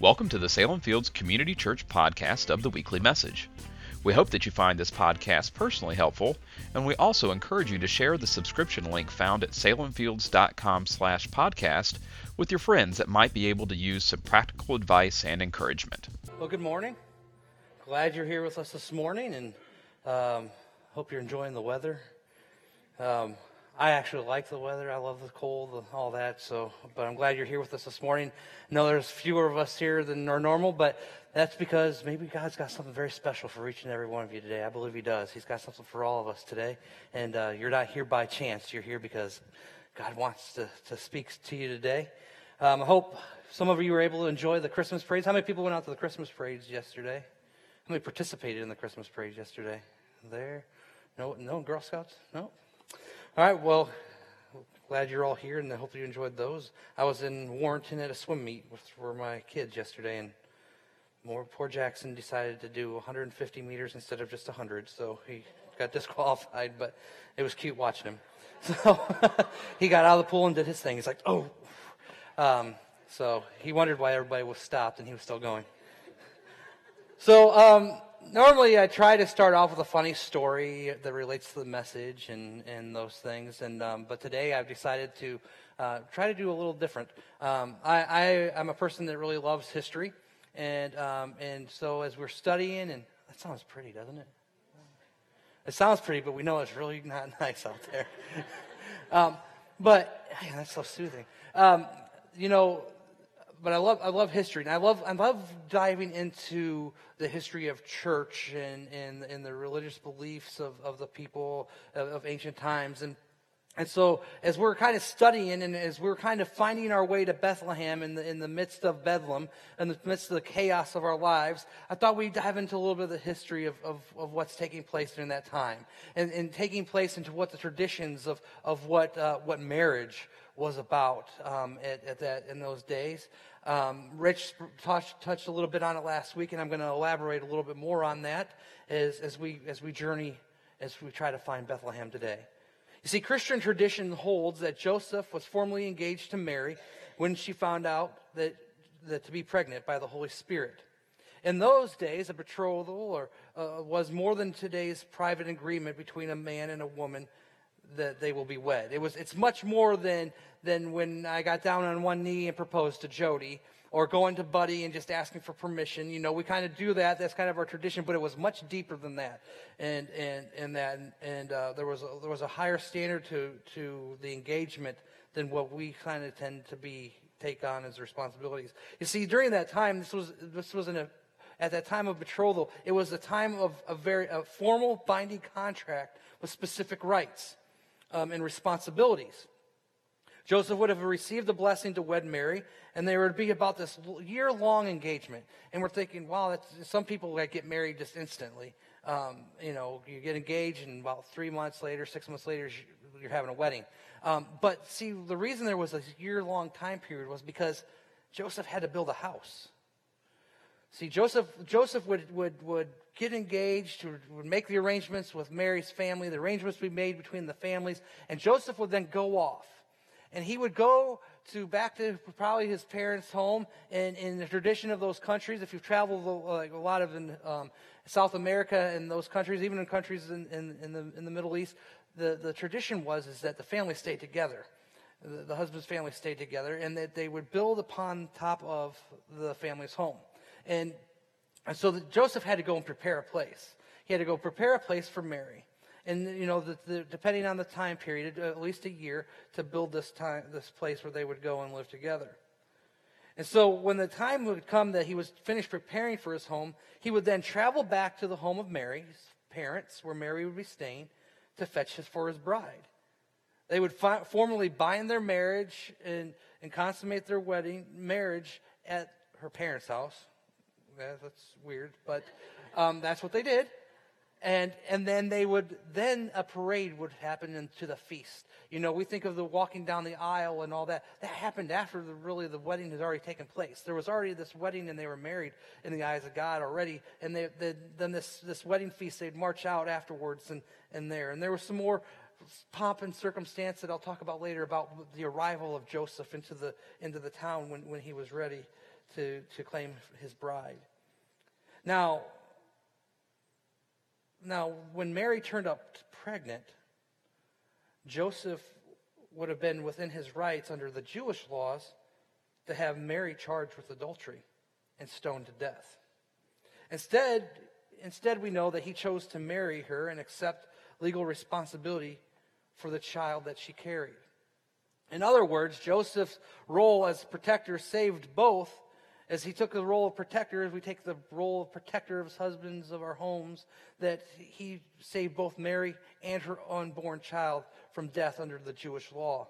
Welcome to the Salem Fields Community Church podcast of the weekly message. We hope that you find this podcast personally helpful, and we also encourage you to share the subscription link found at salemfields.com/podcast with your friends that might be able to use some practical advice and encouragement. Well, good morning. Glad you're here with us this morning, and um, hope you're enjoying the weather. Um, I actually like the weather. I love the cold and all that. So, but I'm glad you're here with us this morning. I know there's fewer of us here than are normal, but that's because maybe God's got something very special for each and every one of you today. I believe He does. He's got something for all of us today, and uh, you're not here by chance. You're here because God wants to, to speak to you today. Um, I hope some of you were able to enjoy the Christmas parades. How many people went out to the Christmas parades yesterday? How many participated in the Christmas parades yesterday? There, no, no Girl Scouts, no. All right, well, glad you're all here, and I hope you enjoyed those. I was in Warrenton at a swim meet for my kids yesterday, and more poor Jackson decided to do 150 meters instead of just 100, so he got disqualified. But it was cute watching him. So he got out of the pool and did his thing. He's like, oh. Um, so he wondered why everybody was stopped, and he was still going. So um, normally I try to start off with a funny story that relates to the message and, and those things. And um, but today I've decided to uh, try to do a little different. Um, I, I am a person that really loves history, and um, and so as we're studying, and that sounds pretty, doesn't it? It sounds pretty, but we know it's really not nice out there. Um, but that's so soothing. Um, you know, but I love I love history, and I love I love diving into the history of church and and, and the religious beliefs of, of the people of, of ancient times, and and so as we're kind of studying and as we're kind of finding our way to Bethlehem in the in the midst of Bedlam, in the midst of the chaos of our lives, I thought we'd dive into a little bit of the history of, of, of what's taking place during that time, and, and taking place into what the traditions of of what uh, what marriage was about um, at, at that in those days. Um, Rich touched, touched a little bit on it last week, and I'm going to elaborate a little bit more on that as, as, we, as we journey, as we try to find Bethlehem today. You see, Christian tradition holds that Joseph was formally engaged to Mary when she found out that, that to be pregnant by the Holy Spirit. In those days, a betrothal or, uh, was more than today's private agreement between a man and a woman that they will be wed. It was, it's much more than, than when I got down on one knee and proposed to Jody or going to Buddy and just asking for permission. You know, we kind of do that. That's kind of our tradition, but it was much deeper than that. And, and, and that, and, uh, there was, a, there was a higher standard to, to the engagement than what we kind of tend to be, take on as responsibilities. You see, during that time, this was, this was a, at that time of betrothal, it was a time of a very a formal binding contract with specific rights um, and responsibilities. Joseph would have received the blessing to wed Mary, and there would be about this year long engagement. And we're thinking, wow, that's, some people like, get married just instantly. Um, you know, you get engaged, and about three months later, six months later, you're having a wedding. Um, but see, the reason there was a year long time period was because Joseph had to build a house. See, Joseph, Joseph would, would, would get engaged, would make the arrangements with Mary's family, the arrangements would be made between the families, and Joseph would then go off. And he would go to back to probably his parents' home. And in the tradition of those countries, if you've traveled like a lot of in um, South America and those countries, even in countries in, in, in, the, in the Middle East, the, the tradition was is that the family stayed together. The, the husband's family stayed together, and that they would build upon top of the family's home. And, so the, Joseph had to go and prepare a place. He had to go prepare a place for Mary. And, you know, the, the, depending on the time period, at least a year to build this, time, this place where they would go and live together. And so when the time would come that he was finished preparing for his home, he would then travel back to the home of Mary's parents, where Mary would be staying, to fetch his for his bride. They would fi- formally bind their marriage and, and consummate their wedding marriage at her parents' house, yeah, that's weird, but um, that's what they did. And, and then they would, then a parade would happen into the feast. You know, we think of the walking down the aisle and all that. That happened after the, really the wedding had already taken place. There was already this wedding and they were married in the eyes of God already. And they, they, then this, this wedding feast, they'd march out afterwards and, and there. And there was some more pomp and circumstance that I'll talk about later about the arrival of Joseph into the, into the town when, when he was ready to, to claim his bride. Now, now, when Mary turned up pregnant, Joseph would have been within his rights under the Jewish laws to have Mary charged with adultery and stoned to death. Instead, instead we know that he chose to marry her and accept legal responsibility for the child that she carried. In other words, Joseph's role as protector saved both as he took the role of protector, as we take the role of protector of husbands, of our homes, that he saved both Mary and her unborn child from death under the Jewish law.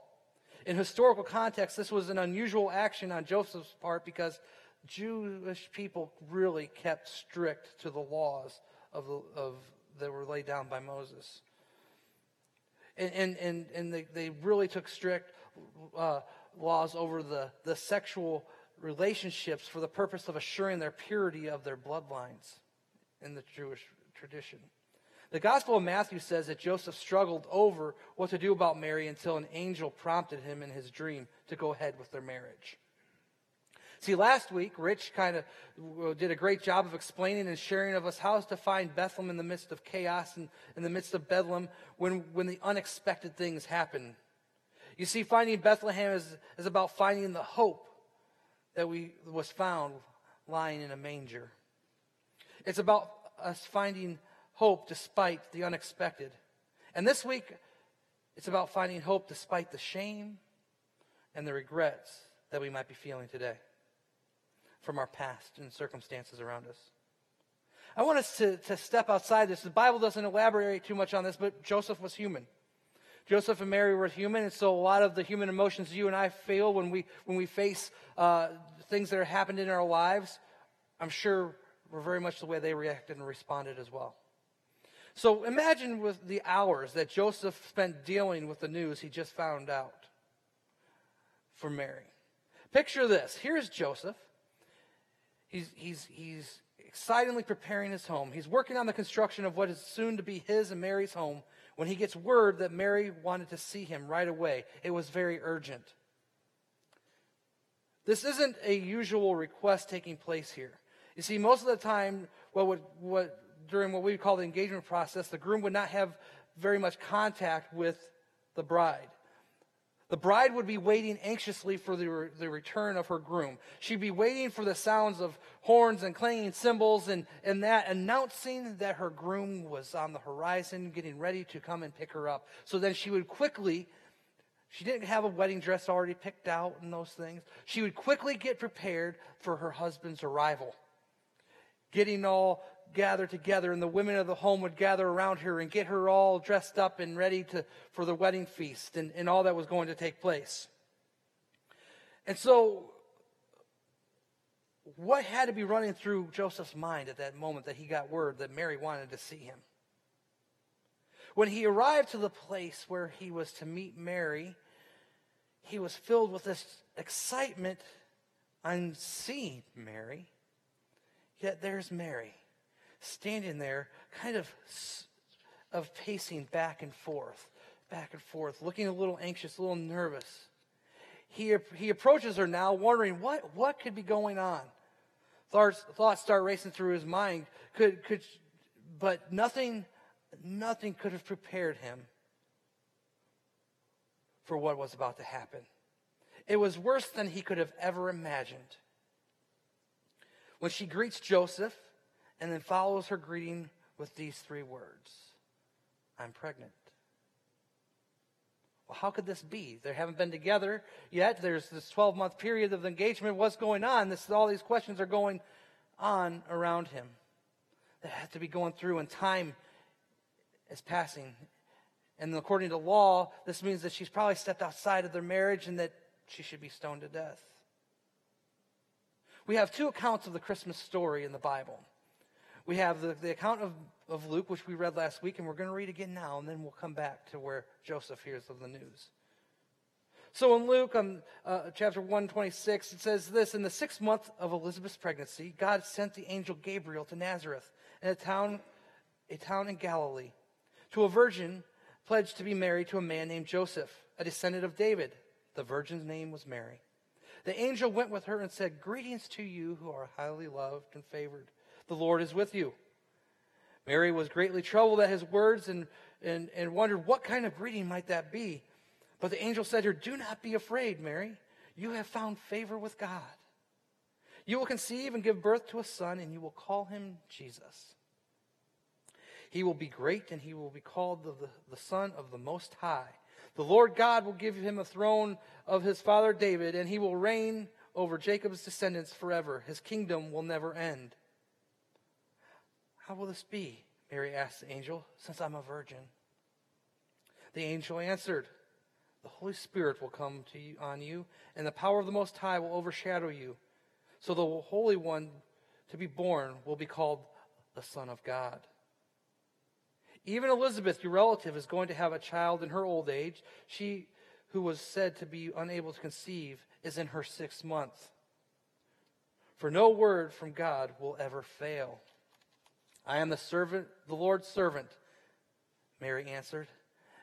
In historical context, this was an unusual action on Joseph's part because Jewish people really kept strict to the laws of, of that were laid down by Moses. And, and, and, and they, they really took strict uh, laws over the, the sexual relationships for the purpose of assuring their purity of their bloodlines in the Jewish tradition. The Gospel of Matthew says that Joseph struggled over what to do about Mary until an angel prompted him in his dream to go ahead with their marriage. See, last week, Rich kind of uh, did a great job of explaining and sharing of us how to find Bethlehem in the midst of chaos and in the midst of Bedlam when, when the unexpected things happen. You see, finding Bethlehem is, is about finding the hope that we was found lying in a manger. It's about us finding hope despite the unexpected. And this week, it's about finding hope despite the shame and the regrets that we might be feeling today from our past and circumstances around us. I want us to, to step outside this. The Bible doesn't elaborate too much on this, but Joseph was human. Joseph and Mary were human, and so a lot of the human emotions you and I feel when we when we face uh, things that have happened in our lives, I'm sure were very much the way they reacted and responded as well. So imagine with the hours that Joseph spent dealing with the news he just found out for Mary. Picture this. Here's Joseph. He's, he's, he's excitedly preparing his home. He's working on the construction of what is soon to be his and Mary's home when he gets word that Mary wanted to see him right away. It was very urgent. This isn't a usual request taking place here. You see, most of the time, what would, what, during what we call the engagement process, the groom would not have very much contact with the bride. The bride would be waiting anxiously for the, re- the return of her groom. She'd be waiting for the sounds of horns and clanging cymbals and, and that, announcing that her groom was on the horizon, getting ready to come and pick her up. So then she would quickly, she didn't have a wedding dress already picked out and those things. She would quickly get prepared for her husband's arrival. Getting all gather together, and the women of the home would gather around her and get her all dressed up and ready to, for the wedding feast and, and all that was going to take place. And so, what had to be running through Joseph's mind at that moment that he got word that Mary wanted to see him? When he arrived to the place where he was to meet Mary, he was filled with this excitement on seeing Mary. Yet there's Mary standing there, kind of of pacing back and forth, back and forth, looking a little anxious, a little nervous. He, he approaches her now, wondering what, what could be going on. Thoughts, thoughts start racing through his mind. Could, could, but nothing, nothing could have prepared him for what was about to happen. It was worse than he could have ever imagined. When she greets Joseph, and then follows her greeting with these three words I'm pregnant. Well, how could this be? They haven't been together yet. There's this 12 month period of engagement. What's going on? This, all these questions are going on around him that have to be going through, and time is passing. And according to law, this means that she's probably stepped outside of their marriage and that she should be stoned to death. We have two accounts of the Christmas story in the Bible. We have the, the account of, of Luke, which we read last week, and we're going to read again now, and then we'll come back to where Joseph hears of the news. So in Luke, um, uh, chapter 126, it says this In the sixth month of Elizabeth's pregnancy, God sent the angel Gabriel to Nazareth, in a town, a town in Galilee, to a virgin pledged to be married to a man named Joseph, a descendant of David. The virgin's name was Mary. The angel went with her and said, Greetings to you who are highly loved and favored. The Lord is with you. Mary was greatly troubled at his words and, and, and wondered what kind of greeting might that be. But the angel said to her, Do not be afraid, Mary. You have found favor with God. You will conceive and give birth to a son, and you will call him Jesus. He will be great, and he will be called the, the, the Son of the Most High. The Lord God will give him a throne of his father David, and he will reign over Jacob's descendants forever. His kingdom will never end. How will this be? Mary asked the angel, since I'm a virgin. The angel answered, The Holy Spirit will come to you, on you, and the power of the Most High will overshadow you. So the Holy One to be born will be called the Son of God. Even Elizabeth, your relative, is going to have a child in her old age. She, who was said to be unable to conceive, is in her sixth month. For no word from God will ever fail. I am the servant, the Lord's servant. Mary answered,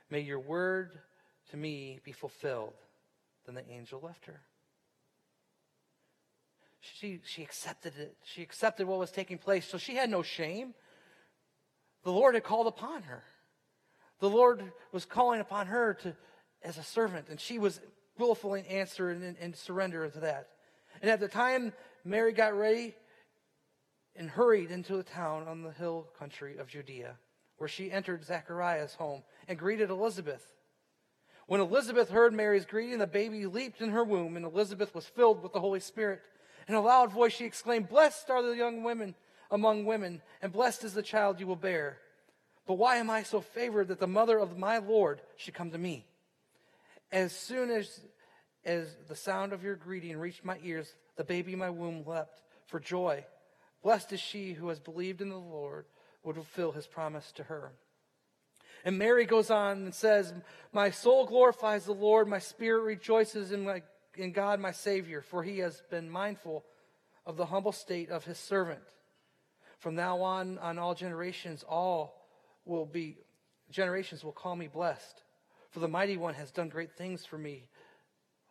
May your word to me be fulfilled. Then the angel left her. She, she accepted it. She accepted what was taking place. So she had no shame. The Lord had called upon her. The Lord was calling upon her to, as a servant, and she was willfully answer and, and, and surrender to that. And at the time Mary got ready and hurried into a town on the hill country of Judea, where she entered Zachariah's home and greeted Elizabeth. When Elizabeth heard Mary's greeting, the baby leaped in her womb, and Elizabeth was filled with the Holy Spirit. In a loud voice, she exclaimed, Blessed are the young women among women, and blessed is the child you will bear. But why am I so favored that the mother of my Lord should come to me? As soon as, as the sound of your greeting reached my ears, the baby in my womb leapt for joy. Blessed is she who has believed in the Lord would fulfill his promise to her. And Mary goes on and says, My soul glorifies the Lord, my spirit rejoices in, my, in God my Savior, for he has been mindful of the humble state of his servant. From now on, on all generations, all will be, generations will call me blessed. For the mighty one has done great things for me.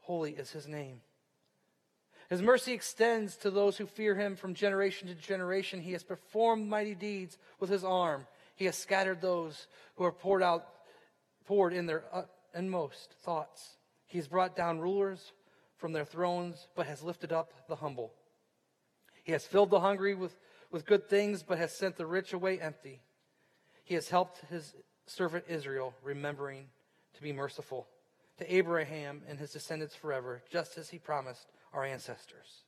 Holy is his name. His mercy extends to those who fear him from generation to generation. He has performed mighty deeds with his arm. He has scattered those who are poured out, poured in their inmost thoughts. He has brought down rulers from their thrones, but has lifted up the humble. He has filled the hungry with, with good things, but has sent the rich away empty. He has helped his servant Israel, remembering to be merciful to Abraham and his descendants forever, just as he promised our ancestors.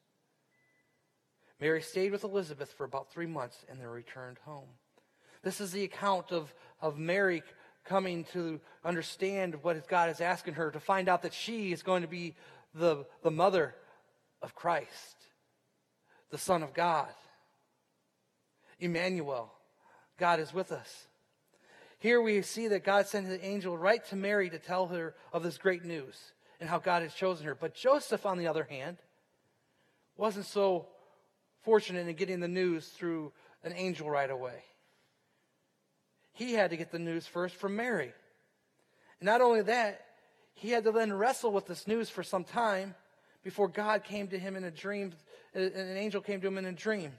Mary stayed with Elizabeth for about three months and then returned home. This is the account of, of Mary coming to understand what God is asking her, to find out that she is going to be the, the mother of Christ, the Son of God. Emmanuel, God is with us. Here we see that God sent the angel right to Mary to tell her of this great news and how God has chosen her. But Joseph, on the other hand, wasn't so fortunate in getting the news through an angel right away. He had to get the news first from Mary. And not only that, he had to then wrestle with this news for some time before God came to him in a dream, an angel came to him in a dream.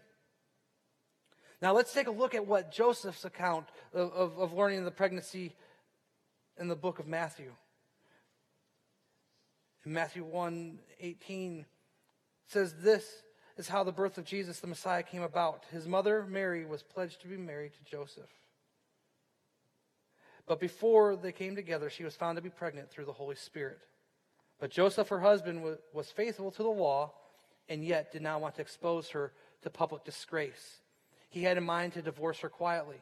Now let's take a look at what Joseph's account of, of, of learning the pregnancy in the book of Matthew. In Matthew 1 18 says, This is how the birth of Jesus, the Messiah, came about. His mother, Mary, was pledged to be married to Joseph. But before they came together, she was found to be pregnant through the Holy Spirit. But Joseph, her husband, was faithful to the law and yet did not want to expose her to public disgrace. He had in mind to divorce her quietly.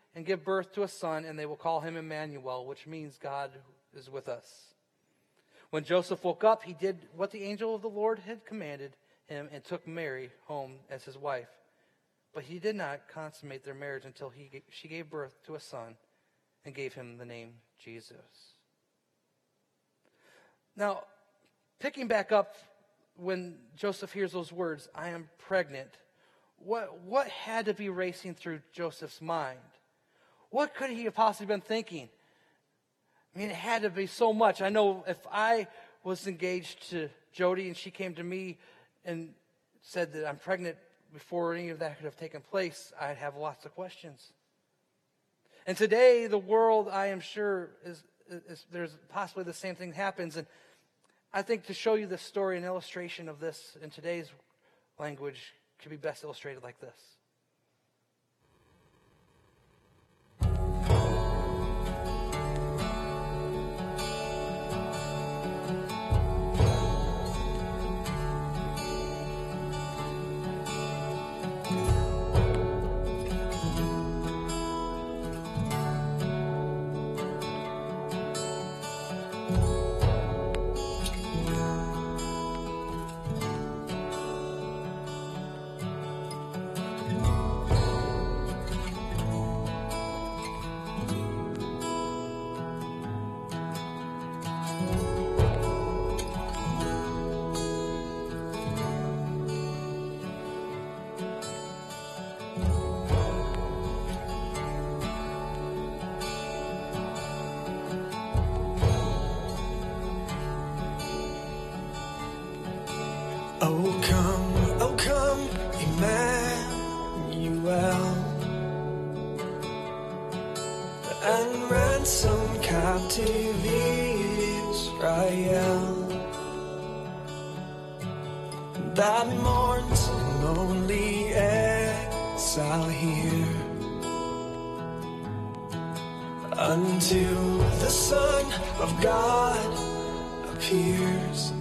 and give birth to a son, and they will call him Emmanuel, which means God is with us. When Joseph woke up, he did what the angel of the Lord had commanded him and took Mary home as his wife. But he did not consummate their marriage until he, she gave birth to a son and gave him the name Jesus. Now, picking back up when Joseph hears those words, I am pregnant, what, what had to be racing through Joseph's mind? What could he have possibly been thinking? I mean, it had to be so much. I know if I was engaged to Jody and she came to me and said that I'm pregnant before any of that could have taken place, I'd have lots of questions. And today, the world, I am sure, is, is, there's possibly the same thing happens. And I think to show you this story, an illustration of this in today's language could be best illustrated like this. Here until the Son of God appears.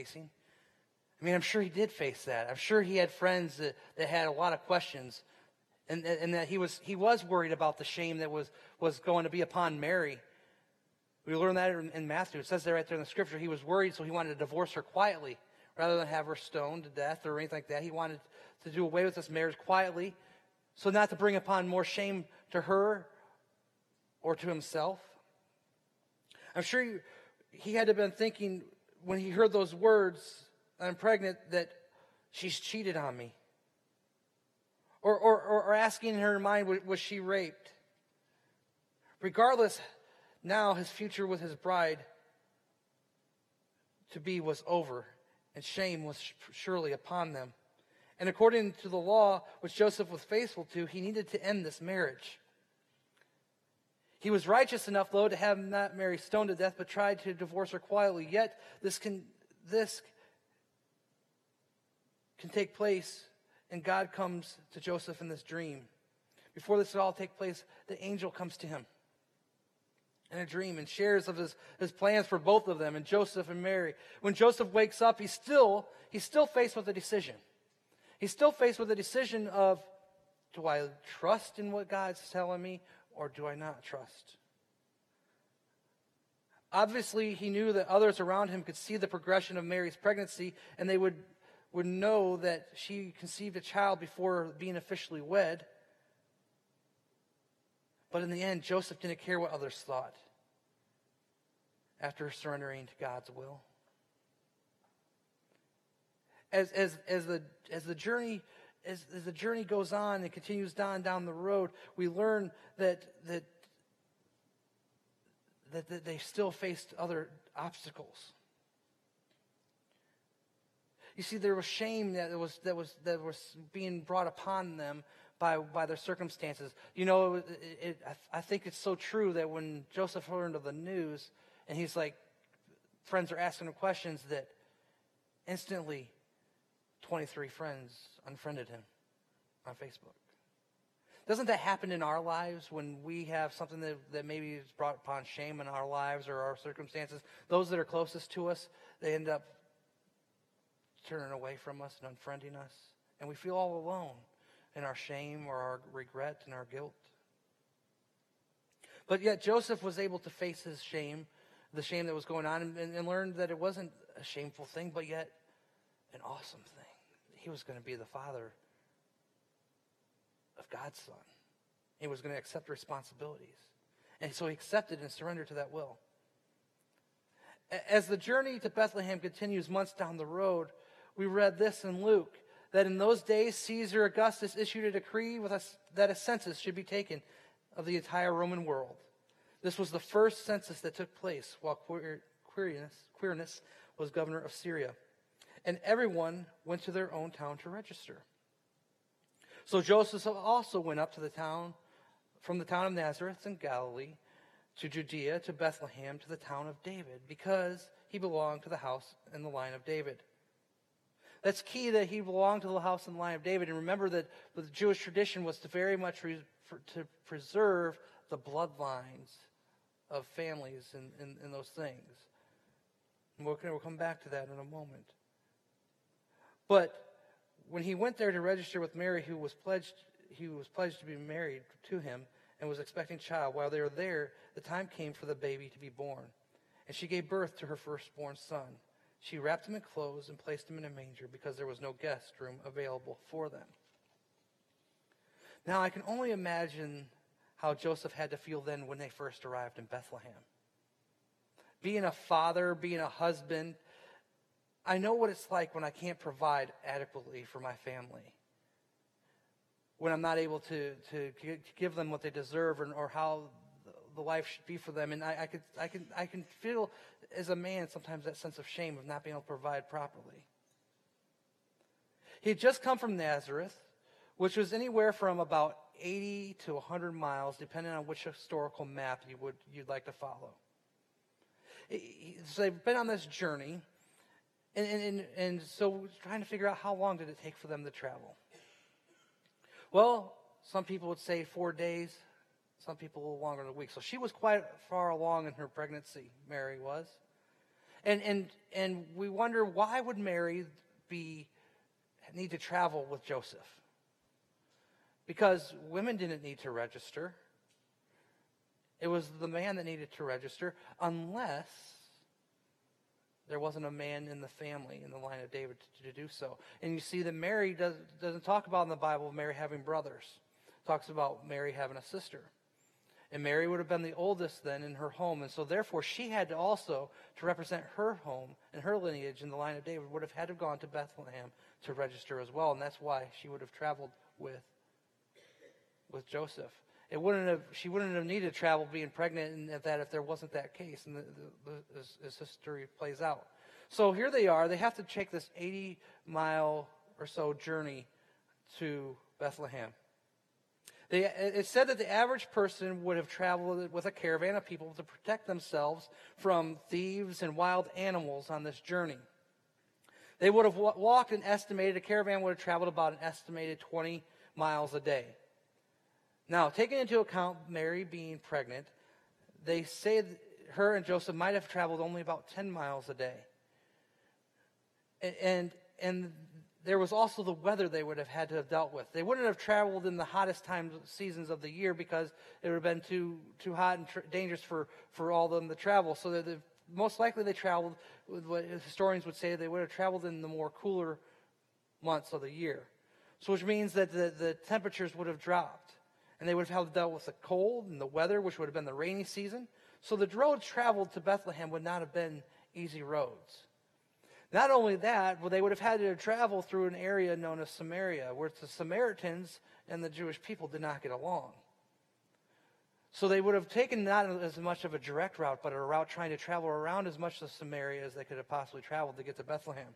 Facing. I mean, I'm sure he did face that. I'm sure he had friends that, that had a lot of questions and, and that he was, he was worried about the shame that was, was going to be upon Mary. We learn that in, in Matthew. It says there right there in the scripture, he was worried, so he wanted to divorce her quietly rather than have her stoned to death or anything like that. He wanted to do away with this marriage quietly so not to bring upon more shame to her or to himself. I'm sure he, he had to have been thinking when he heard those words, I'm pregnant, that she's cheated on me. Or, or, or, asking in her mind, was she raped? Regardless, now his future with his bride to be was over, and shame was surely upon them. And according to the law, which Joseph was faithful to, he needed to end this marriage. He was righteous enough, though, to have not Mary stoned to death, but tried to divorce her quietly. Yet this can this can take place, and God comes to Joseph in this dream. Before this all take place, the angel comes to him. in a dream and shares of his, his plans for both of them and Joseph and Mary. When Joseph wakes up, he's still, he's still faced with a decision. He's still faced with a decision of do I trust in what God's telling me or do I not trust? Obviously, he knew that others around him could see the progression of Mary's pregnancy and they would, would know that she conceived a child before being officially wed. But in the end, Joseph didn't care what others thought after surrendering to God's will. As, as, as, the, as, the journey, as, as the journey goes on and continues down down the road, we learn that, that, that, that they still faced other obstacles. You see, there was shame that was, that was, that was being brought upon them by, by their circumstances. You know, it, it, I, I think it's so true that when Joseph learned of the news, and he's like, friends are asking him questions, that instantly 23 friends unfriended him on Facebook. Doesn't that happen in our lives when we have something that, that maybe is brought upon shame in our lives or our circumstances? Those that are closest to us, they end up turning away from us and unfriending us. And we feel all alone in our shame or our regret and our guilt. But yet Joseph was able to face his shame, the shame that was going on, and, and learned that it wasn't a shameful thing, but yet an awesome thing. He was going to be the father of God's son. He was going to accept responsibilities. And so he accepted and surrendered to that will. As the journey to Bethlehem continues months down the road, we read this in Luke that in those days Caesar Augustus issued a decree a, that a census should be taken of the entire Roman world. This was the first census that took place while Quirinus Quirinius was governor of Syria. And everyone went to their own town to register. So Joseph also went up to the town, from the town of Nazareth in Galilee to Judea to Bethlehem to the town of David, because he belonged to the house and the line of David. That's key that he belonged to the house and the line of David. And remember that the Jewish tradition was to very much re, for, to preserve the bloodlines of families and, and, and those things. And we'll, we'll come back to that in a moment. But when he went there to register with Mary, who was pledged, he was pledged to be married to him and was expecting child, while they were there, the time came for the baby to be born. And she gave birth to her firstborn son. She wrapped him in clothes and placed him in a manger because there was no guest room available for them. Now, I can only imagine how Joseph had to feel then when they first arrived in Bethlehem. Being a father, being a husband, I know what it's like when I can't provide adequately for my family. When I'm not able to, to give them what they deserve or, or how the life should be for them. And I, I, could, I, can, I can feel as a man sometimes that sense of shame of not being able to provide properly. He had just come from Nazareth, which was anywhere from about 80 to 100 miles, depending on which historical map you would, you'd like to follow. So they've been on this journey, and, and, and, so trying to figure out how long did it take for them to travel. Well, some people would say four days. Some people a little longer than a week. So she was quite far along in her pregnancy, Mary was. And, and, and we wonder why would Mary be, need to travel with Joseph? Because women didn't need to register. It was the man that needed to register unless there wasn't a man in the family in the line of David to, to do so. And you see that Mary does, doesn't talk about in the Bible Mary having brothers. It talks about Mary having a sister. And Mary would have been the oldest then in her home. And so therefore she had to also, to represent her home and her lineage in the line of David, would have had to have gone to Bethlehem to register as well. And that's why she would have traveled with, with Joseph. It wouldn't have, she wouldn't have needed to travel being pregnant and that if there wasn't that case. And the, the, the, as, as history plays out. So here they are. They have to take this 80 mile or so journey to Bethlehem. They, it said that the average person would have traveled with a caravan of people to protect themselves from thieves and wild animals on this journey. They would have walked and estimated, a caravan would have traveled about an estimated 20 miles a day. Now, taking into account Mary being pregnant, they say her and Joseph might have traveled only about 10 miles a day. And, and there was also the weather they would have had to have dealt with. They wouldn't have traveled in the hottest times, seasons of the year because it would have been too, too hot and tr- dangerous for, for all of them to travel. So that most likely they traveled with what historians would say they would have traveled in the more cooler months of the year. So which means that the, the temperatures would have dropped. And they would have had to deal with the cold and the weather, which would have been the rainy season. So the road traveled to Bethlehem would not have been easy roads. Not only that, well, they would have had to travel through an area known as Samaria, where the Samaritans and the Jewish people did not get along. So they would have taken not as much of a direct route, but a route trying to travel around as much of Samaria as they could have possibly traveled to get to Bethlehem.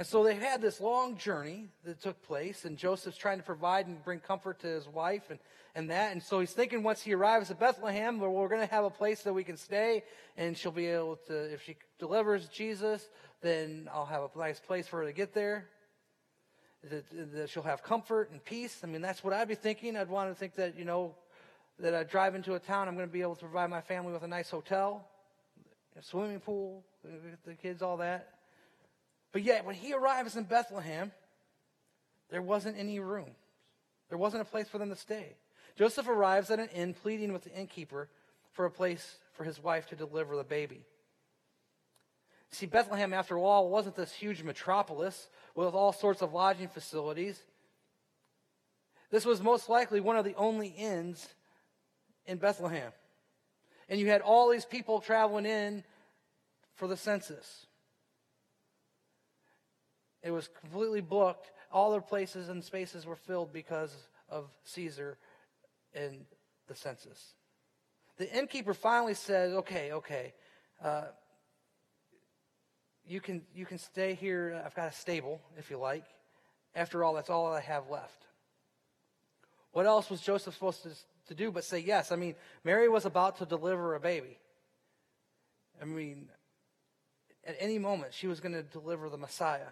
And so they had this long journey that took place, and Joseph's trying to provide and bring comfort to his wife and, and that. And so he's thinking once he arrives at Bethlehem, well, we're going to have a place that we can stay, and she'll be able to, if she delivers Jesus, then I'll have a nice place for her to get there. That, that she'll have comfort and peace. I mean, that's what I'd be thinking. I'd want to think that, you know, that I drive into a town, I'm going to be able to provide my family with a nice hotel, a swimming pool, the kids, all that. But yet, when he arrives in Bethlehem, there wasn't any room. There wasn't a place for them to stay. Joseph arrives at an inn, pleading with the innkeeper for a place for his wife to deliver the baby. See, Bethlehem, after all, wasn't this huge metropolis with all sorts of lodging facilities. This was most likely one of the only inns in Bethlehem. And you had all these people traveling in for the census. It was completely booked. All their places and spaces were filled because of Caesar and the census. The innkeeper finally said, okay, okay, uh, you, can, you can stay here. I've got a stable, if you like. After all, that's all I have left. What else was Joseph supposed to, to do but say yes? I mean, Mary was about to deliver a baby. I mean, at any moment, she was going to deliver the Messiah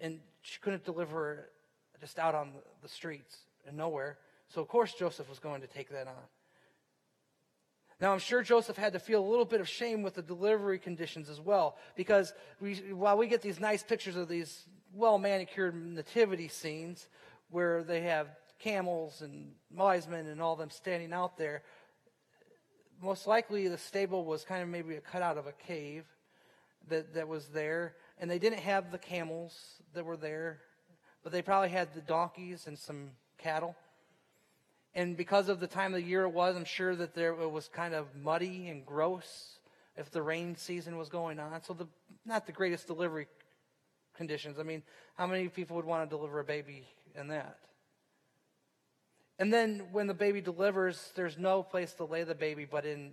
and she couldn't deliver just out on the streets and nowhere. So, of course, Joseph was going to take that on. Now, I'm sure Joseph had to feel a little bit of shame with the delivery conditions as well, because we, while we get these nice pictures of these well manicured nativity scenes where they have camels and wise men and all them standing out there, most likely the stable was kind of maybe a cutout of a cave that, that was there and they didn't have the camels that were there, but they probably had the donkeys and some cattle. And because of the time of the year it was, I'm sure that there it was kind of muddy and gross if the rain season was going on. So the not the greatest delivery conditions. I mean, how many people would want to deliver a baby in that? And then when the baby delivers, there's no place to lay the baby but in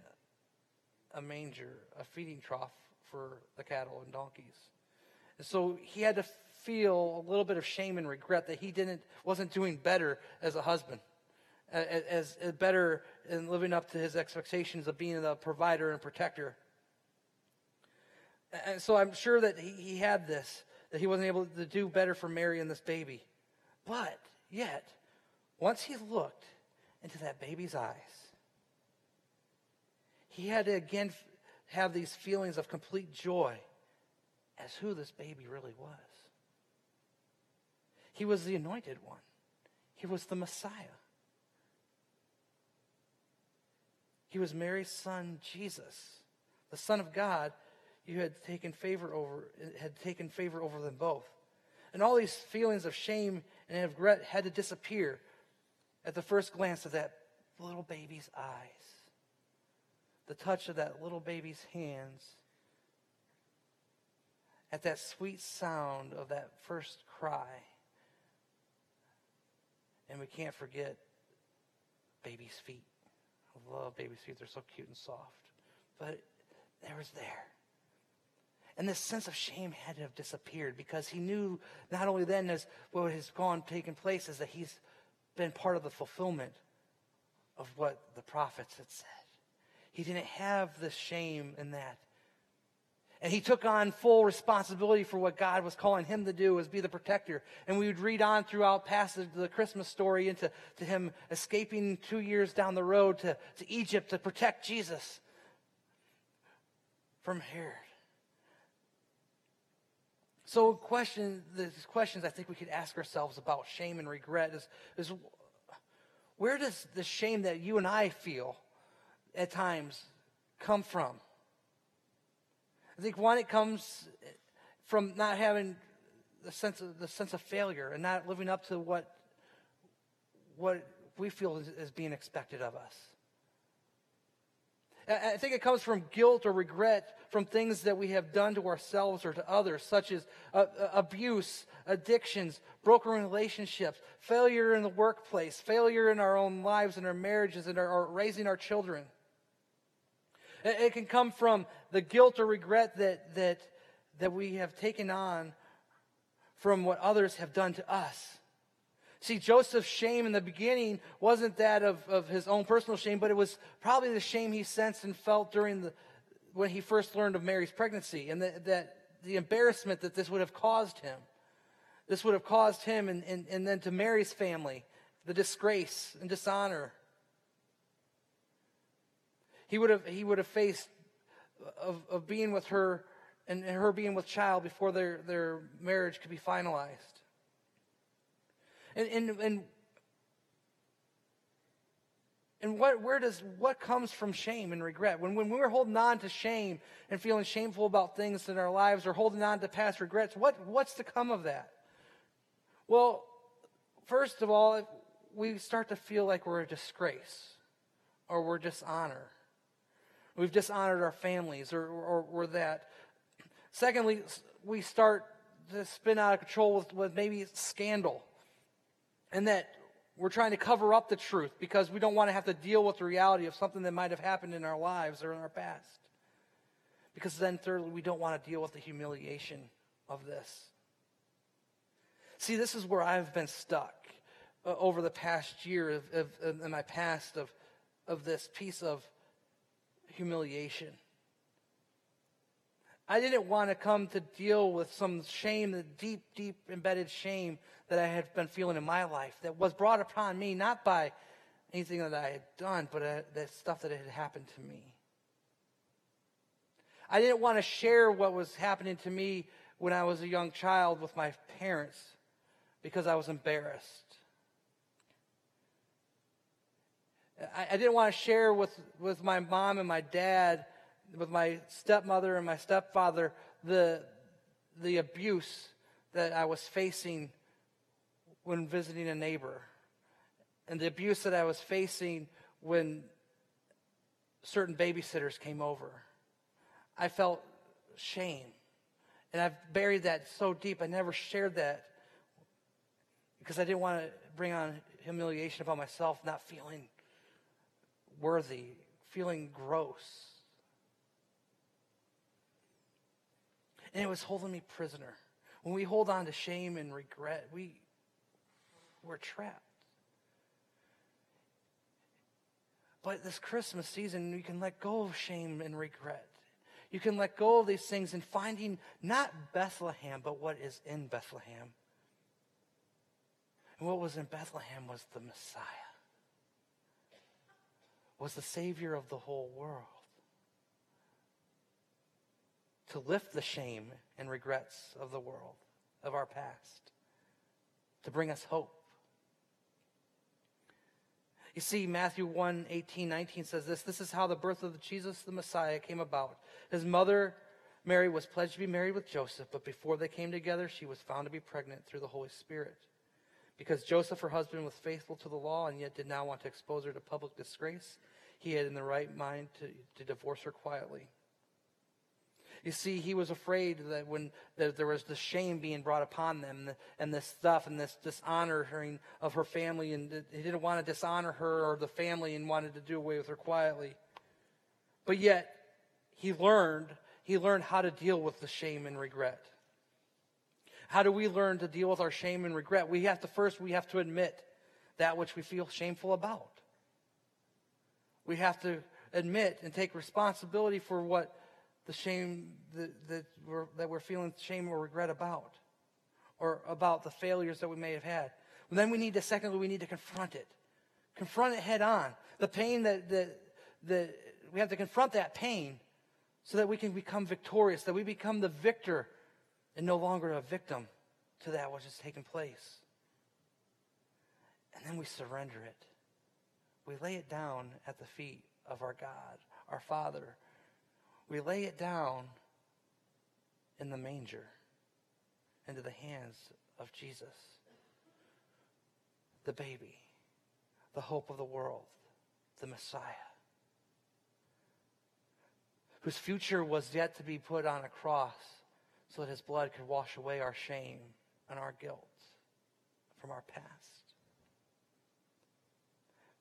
a manger, a feeding trough for the cattle and donkeys. And so he had to feel a little bit of shame and regret that he didn't wasn't doing better as a husband, as, as better in living up to his expectations of being the provider and protector. And so I'm sure that he, he had this, that he wasn't able to do better for Mary and this baby. But yet, once he looked into that baby's eyes, he had to again have these feelings of complete joy as who this baby really was. He was the anointed one, he was the Messiah. He was Mary's son, Jesus, the Son of God. You had taken favor over, had taken favor over them both. And all these feelings of shame and regret had to disappear at the first glance of that little baby's eyes, the touch of that little baby's hands, at that sweet sound of that first cry. And we can't forget baby's feet. I love baby's feet. They're so cute and soft. But there was there. And this sense of shame had to have disappeared because he knew not only then as what has gone taken place is that he's been part of the fulfillment of what the prophets had said. He didn't have the shame in that. And he took on full responsibility for what God was calling him to do, was be the protector. And we would read on throughout passage the Christmas story into to him escaping two years down the road to, to Egypt to protect Jesus from Herod. So, question, the questions I think we could ask ourselves about shame and regret is, is where does the shame that you and I feel at times come from? I think one, it comes from not having the sense of the sense of failure and not living up to what what we feel is, is being expected of us. I think it comes from guilt or regret from things that we have done to ourselves or to others, such as uh, uh, abuse, addictions, broken relationships, failure in the workplace, failure in our own lives and our marriages and our, our raising our children. It, can come from the guilt or regret that, that, that we have taken on from what others have done to us. See, Joseph's shame in the beginning wasn't that of, of his own personal shame, but it was probably the shame he sensed and felt during the, when he first learned of Mary's pregnancy and that, that the embarrassment that this would have caused him. This would have caused him and, and, and then to Mary's family, the disgrace and dishonor. He would have, he would have faced of, of being with her and her being with child before their, their marriage could be finalized. And, and, and, and what, where does, what comes from shame and regret? When, when we're holding on to shame and feeling shameful about things in our lives or holding on to past regrets, what, what's to come of that? Well, first of all, we start to feel like we're a disgrace or we're dishonor. We've dishonored our families or, or, or that. Secondly, we start to spin out of control with, with maybe scandal and that we're trying to cover up the truth because we don't want to have to deal with the reality of something that might have happened in our lives or in our past. Because then, thirdly, we don't want to deal with the humiliation of this. See, this is where I've been stuck uh, over the past year of, of, of, in my past of, of this piece of humiliation. I didn't want to come to deal with some shame, the deep, deep embedded shame that I had been feeling in my life that was brought upon me not by anything that I had done, but uh, the stuff that had happened to me. I didn't want to share what was happening to me when I was a young child with my parents because I was embarrassed. I, I didn't want to share with, with my mom and my dad, with my stepmother and my stepfather, the, the abuse that I was facing when visiting a neighbor and the abuse that I was facing when certain babysitters came over. I felt shame. And I've buried that so deep, I never shared that because I didn't want to bring on humiliation about myself not feeling worthy, feeling gross. And it was holding me prisoner. When we hold on to shame and regret, we, we're trapped. But this Christmas season, you can let go of shame and regret. You can let go of these things and finding not Bethlehem, but what is in Bethlehem. And what was in Bethlehem was the Messiah, was the Savior of the whole world. To lift the shame and regrets of the world, of our past, to bring us hope. You see, Matthew 1 18, 19 says this This is how the birth of Jesus the Messiah came about. His mother, Mary, was pledged to be married with Joseph, but before they came together, she was found to be pregnant through the Holy Spirit. Because Joseph, her husband, was faithful to the law and yet did not want to expose her to public disgrace, he had in the right mind to, to divorce her quietly. You see, he was afraid that when that there was the shame being brought upon them and this stuff and this dishonoring of her family, and he didn't want to dishonor her or the family and wanted to do away with her quietly. But yet, he learned he learned how to deal with the shame and regret. How do we learn to deal with our shame and regret? We have to first, we have to admit that which we feel shameful about. We have to admit and take responsibility for what the shame that, that, we're, that we're feeling shame or regret about, or about the failures that we may have had. And then we need to, secondly, we need to confront it. Confront it head on. The pain that, that, that we have to confront that pain so that we can become victorious, that we become the victor and no longer a victim to that which has taken place. And then we surrender it. We lay it down at the feet of our God, our Father. We lay it down in the manger into the hands of Jesus, the baby, the hope of the world, the Messiah, whose future was yet to be put on a cross so that his blood could wash away our shame and our guilt from our past.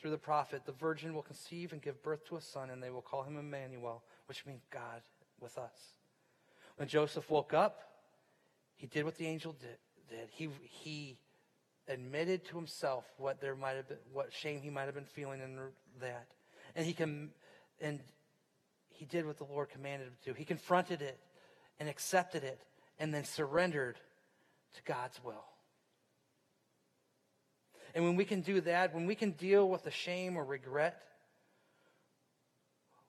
through the prophet The virgin will conceive and give birth to a son, and they will call him Emmanuel, which means God with us. When Joseph woke up, he did what the angel did. did. He, he admitted to himself what there might have been, what shame he might have been feeling in that. And he can, and he did what the Lord commanded him to. He confronted it and accepted it and then surrendered to God's will. And when we can do that, when we can deal with the shame or regret,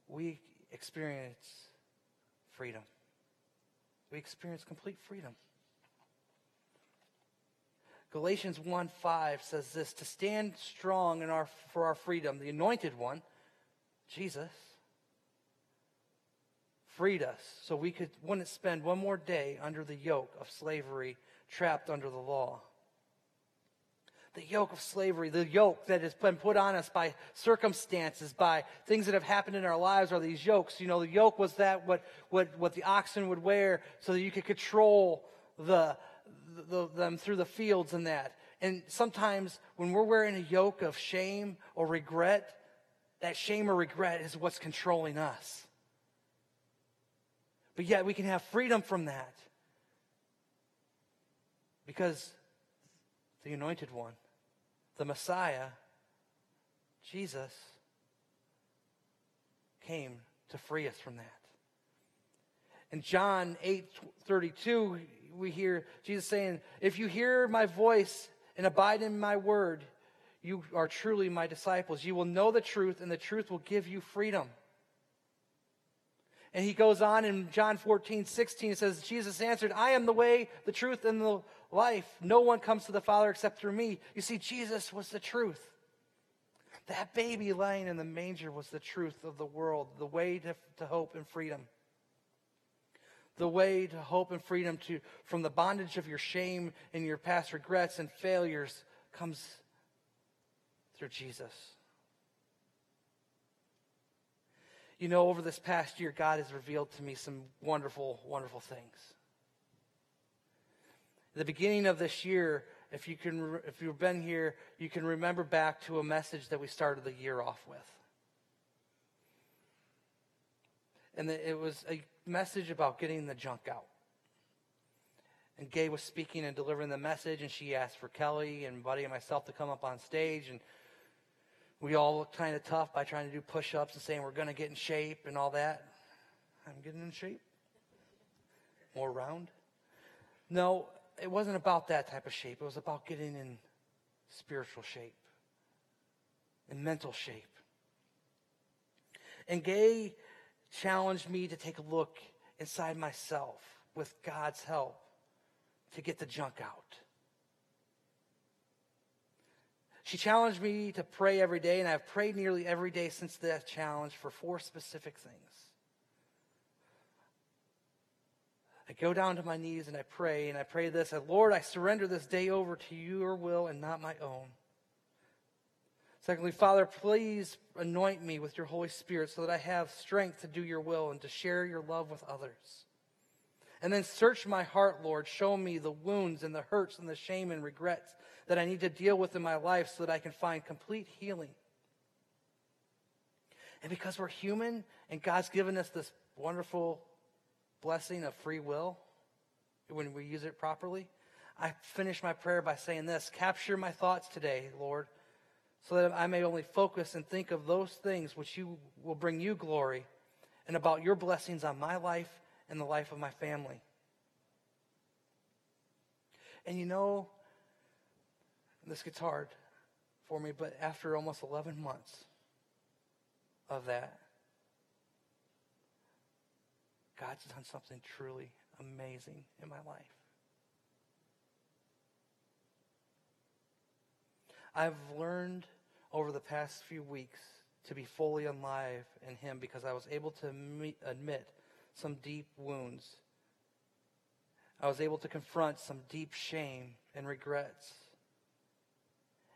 we experience freedom. We experience complete freedom. Galatians 1 5 says this to stand strong in our, for our freedom, the anointed one, Jesus, freed us so we could, wouldn't spend one more day under the yoke of slavery, trapped under the law the yoke of slavery, the yoke that has been put on us by circumstances, by things that have happened in our lives are these yokes. You know, the yoke was that what, what, what the oxen would wear so that you could control the, the, them through the fields and that. And sometimes when we're wearing a yoke of shame or regret, that shame or regret is what's controlling us. But yet we can have freedom from that. Because the anointed one, the Messiah, Jesus, came to free us from that. In John 8 32, we hear Jesus saying, If you hear my voice and abide in my word, you are truly my disciples. You will know the truth, and the truth will give you freedom. And he goes on in John 14, 16, says, Jesus answered, I am the way, the truth, and the life. No one comes to the Father except through me. You see, Jesus was the truth. That baby lying in the manger was the truth of the world, the way to, to hope and freedom. The way to hope and freedom to, from the bondage of your shame and your past regrets and failures comes through Jesus. You know, over this past year, God has revealed to me some wonderful, wonderful things. The beginning of this year, if you can, if you've been here, you can remember back to a message that we started the year off with. And it was a message about getting the junk out. And Gay was speaking and delivering the message, and she asked for Kelly and Buddy and myself to come up on stage. And we all looked kind of tough by trying to do push ups and saying we're going to get in shape and all that. I'm getting in shape. More round. No, it wasn't about that type of shape. It was about getting in spiritual shape, in mental shape. And Gay challenged me to take a look inside myself with God's help to get the junk out. She challenged me to pray every day, and I've prayed nearly every day since that challenge for four specific things. I go down to my knees and I pray, and I pray this Lord, I surrender this day over to your will and not my own. Secondly, Father, please anoint me with your Holy Spirit so that I have strength to do your will and to share your love with others. And then search my heart, Lord. Show me the wounds and the hurts and the shame and regrets that I need to deal with in my life so that I can find complete healing. And because we're human and God's given us this wonderful blessing of free will when we use it properly, I finish my prayer by saying this Capture my thoughts today, Lord, so that I may only focus and think of those things which you will bring you glory and about your blessings on my life and the life of my family. And you know, this gets hard for me, but after almost 11 months of that, God's done something truly amazing in my life. I've learned over the past few weeks to be fully alive in Him because I was able to meet, admit some deep wounds. I was able to confront some deep shame and regrets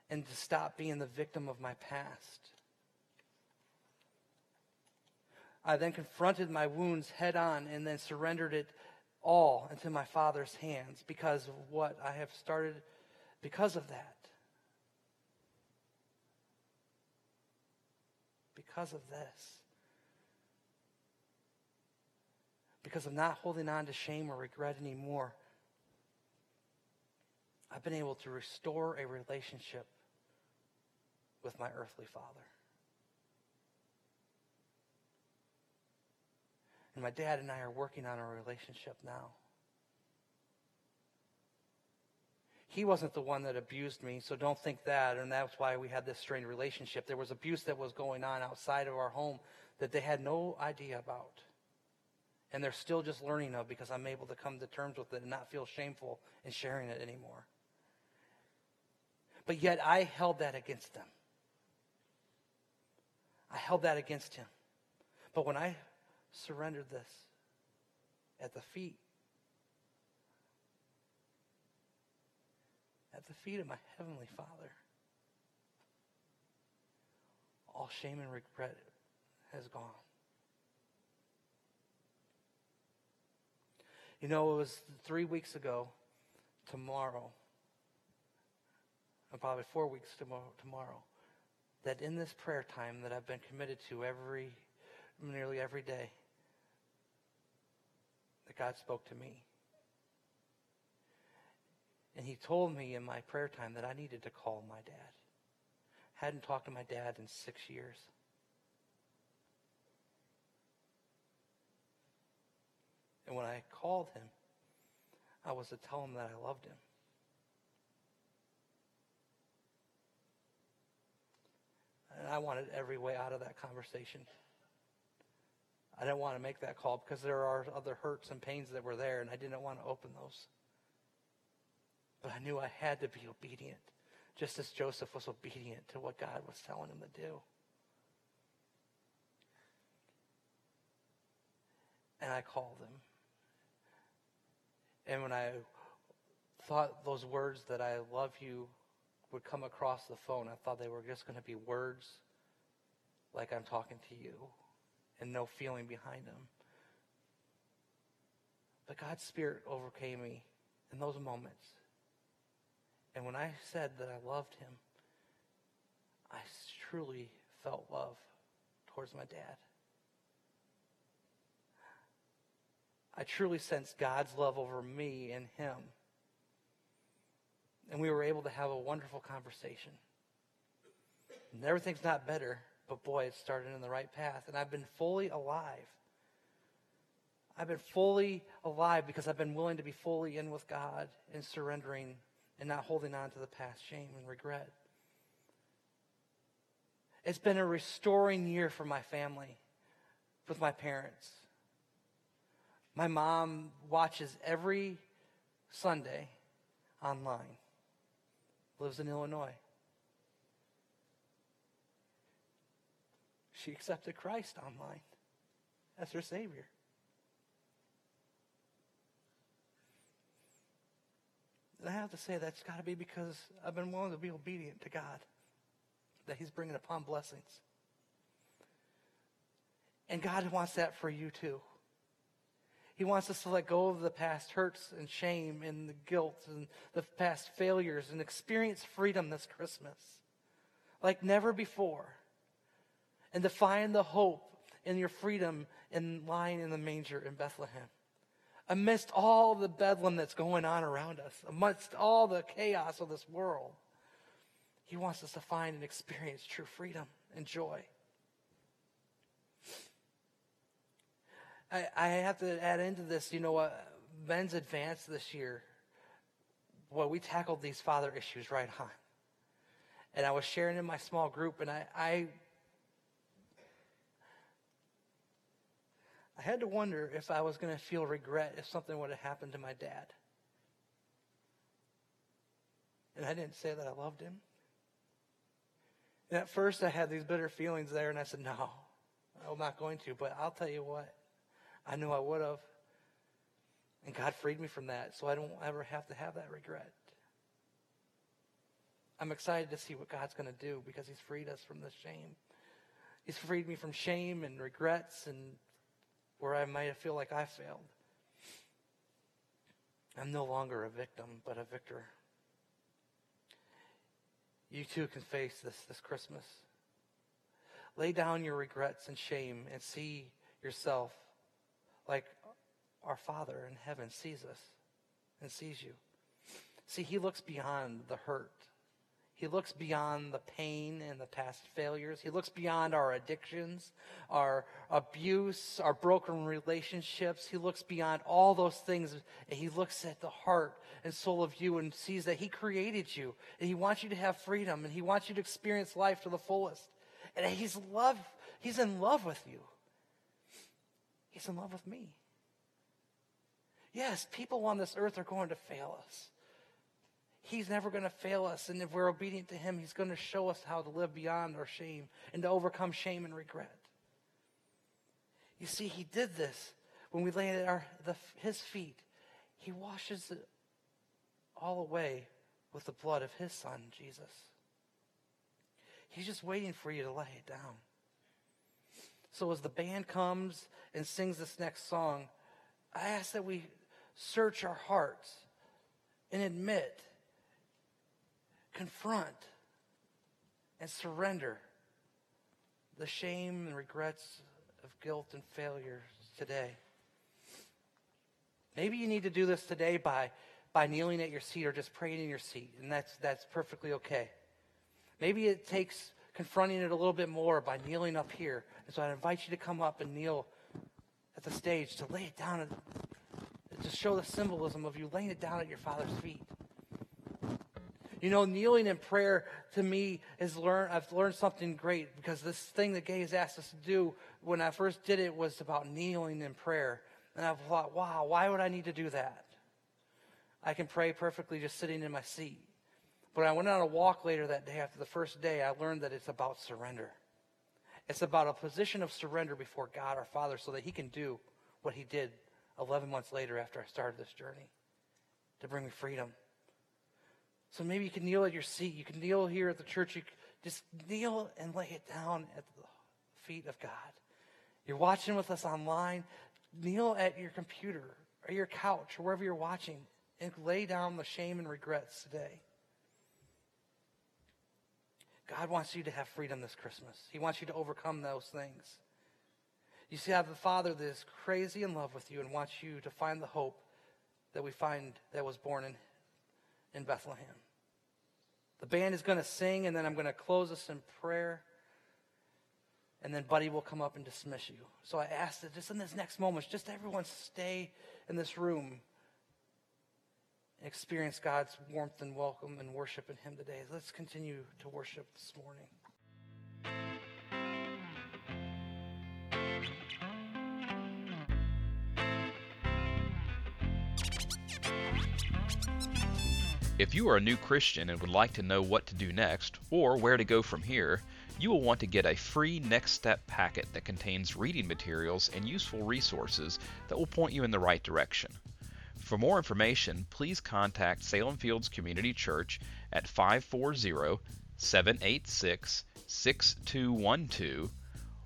and to stop being the victim of my past. I then confronted my wounds head on and then surrendered it all into my Father's hands because of what I have started because of that. Because of this. Because of not holding on to shame or regret anymore. I've been able to restore a relationship with my earthly father. And my dad and I are working on a relationship now. He wasn't the one that abused me, so don't think that. And that's why we had this strained relationship. There was abuse that was going on outside of our home that they had no idea about. And they're still just learning of because I'm able to come to terms with it and not feel shameful in sharing it anymore. But yet I held that against them. I held that against him. But when I surrendered this at the feet, at the feet of my Heavenly Father, all shame and regret has gone. You know, it was three weeks ago, tomorrow, and probably four weeks tomorrow, tomorrow, that in this prayer time that I've been committed to every, nearly every day, that God spoke to me. And he told me in my prayer time that I needed to call my dad. Hadn't talked to my dad in six years. And when I called him, I was to tell him that I loved him. And I wanted every way out of that conversation. I didn't want to make that call because there are other hurts and pains that were there, and I didn't want to open those. But I knew I had to be obedient, just as Joseph was obedient to what God was telling him to do. And I called him. And when I thought those words that I love you would come across the phone, I thought they were just going to be words like I'm talking to you and no feeling behind them. But God's Spirit overcame me in those moments. And when I said that I loved him, I truly felt love towards my dad. I truly sensed God's love over me and him. And we were able to have a wonderful conversation. And everything's not better, but boy, it started in the right path. And I've been fully alive. I've been fully alive because I've been willing to be fully in with God and surrendering and not holding on to the past shame and regret. It's been a restoring year for my family, with my parents. My mom watches every Sunday online, lives in Illinois. She accepted Christ online as her Savior. And I have to say that's got to be because I've been willing to be obedient to God, that He's bringing upon blessings. And God wants that for you too. He wants us to let go of the past hurts and shame and the guilt and the past failures and experience freedom this Christmas like never before. And to find the hope in your freedom in lying in the manger in Bethlehem. Amidst all the bedlam that's going on around us, amidst all the chaos of this world, He wants us to find and experience true freedom and joy. I, I have to add into this, you know, uh, men's advance this year. Well, we tackled these father issues right on. And I was sharing in my small group, and I, I, I had to wonder if I was going to feel regret if something would have happened to my dad. And I didn't say that I loved him. And at first, I had these bitter feelings there, and I said, No, I'm not going to. But I'll tell you what, I knew I would have. And God freed me from that, so I don't ever have to have that regret. I'm excited to see what God's going to do because He's freed us from the shame. He's freed me from shame and regrets and where I might feel like I failed. I'm no longer a victim, but a victor. You too can face this this Christmas. Lay down your regrets and shame and see yourself like our Father in heaven sees us and sees you. See, He looks beyond the hurt. He looks beyond the pain and the past failures. He looks beyond our addictions, our abuse, our broken relationships. He looks beyond all those things. And he looks at the heart and soul of you and sees that He created you. And He wants you to have freedom and He wants you to experience life to the fullest. And He's love, He's in love with you. He's in love with me. Yes, people on this earth are going to fail us. He's never going to fail us. And if we're obedient to Him, He's going to show us how to live beyond our shame and to overcome shame and regret. You see, He did this when we lay at our, the, His feet. He washes it all away with the blood of His Son, Jesus. He's just waiting for you to lay it down. So as the band comes and sings this next song, I ask that we search our hearts and admit, confront, and surrender the shame and regrets of guilt and failure today. Maybe you need to do this today by, by kneeling at your seat or just praying in your seat, and that's, that's perfectly okay. Maybe it takes confronting it a little bit more by kneeling up here. And so I invite you to come up and kneel at the stage to lay it down and to show the symbolism of you laying it down at your Father's feet. You know, kneeling in prayer to me is learn. I've learned something great because this thing that Gay has asked us to do when I first did it was about kneeling in prayer, and I've thought, wow, why would I need to do that? I can pray perfectly just sitting in my seat. But I went on a walk later that day after the first day, I learned that it's about surrender. It's about a position of surrender before God our Father so that He can do what He did 11 months later after I started this journey to bring me freedom. So maybe you can kneel at your seat. You can kneel here at the church. You just kneel and lay it down at the feet of God. You're watching with us online. Kneel at your computer or your couch or wherever you're watching and lay down the shame and regrets today. God wants you to have freedom this Christmas. He wants you to overcome those things. You see, I have a Father that is crazy in love with you and wants you to find the hope that we find that was born in, in Bethlehem. The band is going to sing, and then I'm going to close us in prayer. And then Buddy will come up and dismiss you. So I ask that just in this next moment, just everyone stay in this room and experience God's warmth and welcome and worship in Him today. Let's continue to worship this morning. If you are a new Christian and would like to know what to do next or where to go from here, you will want to get a free Next Step packet that contains reading materials and useful resources that will point you in the right direction. For more information, please contact Salem Fields Community Church at 540 786 6212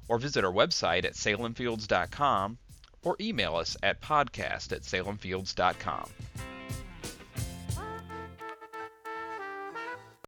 or visit our website at salemfields.com or email us at podcast at salemfields.com.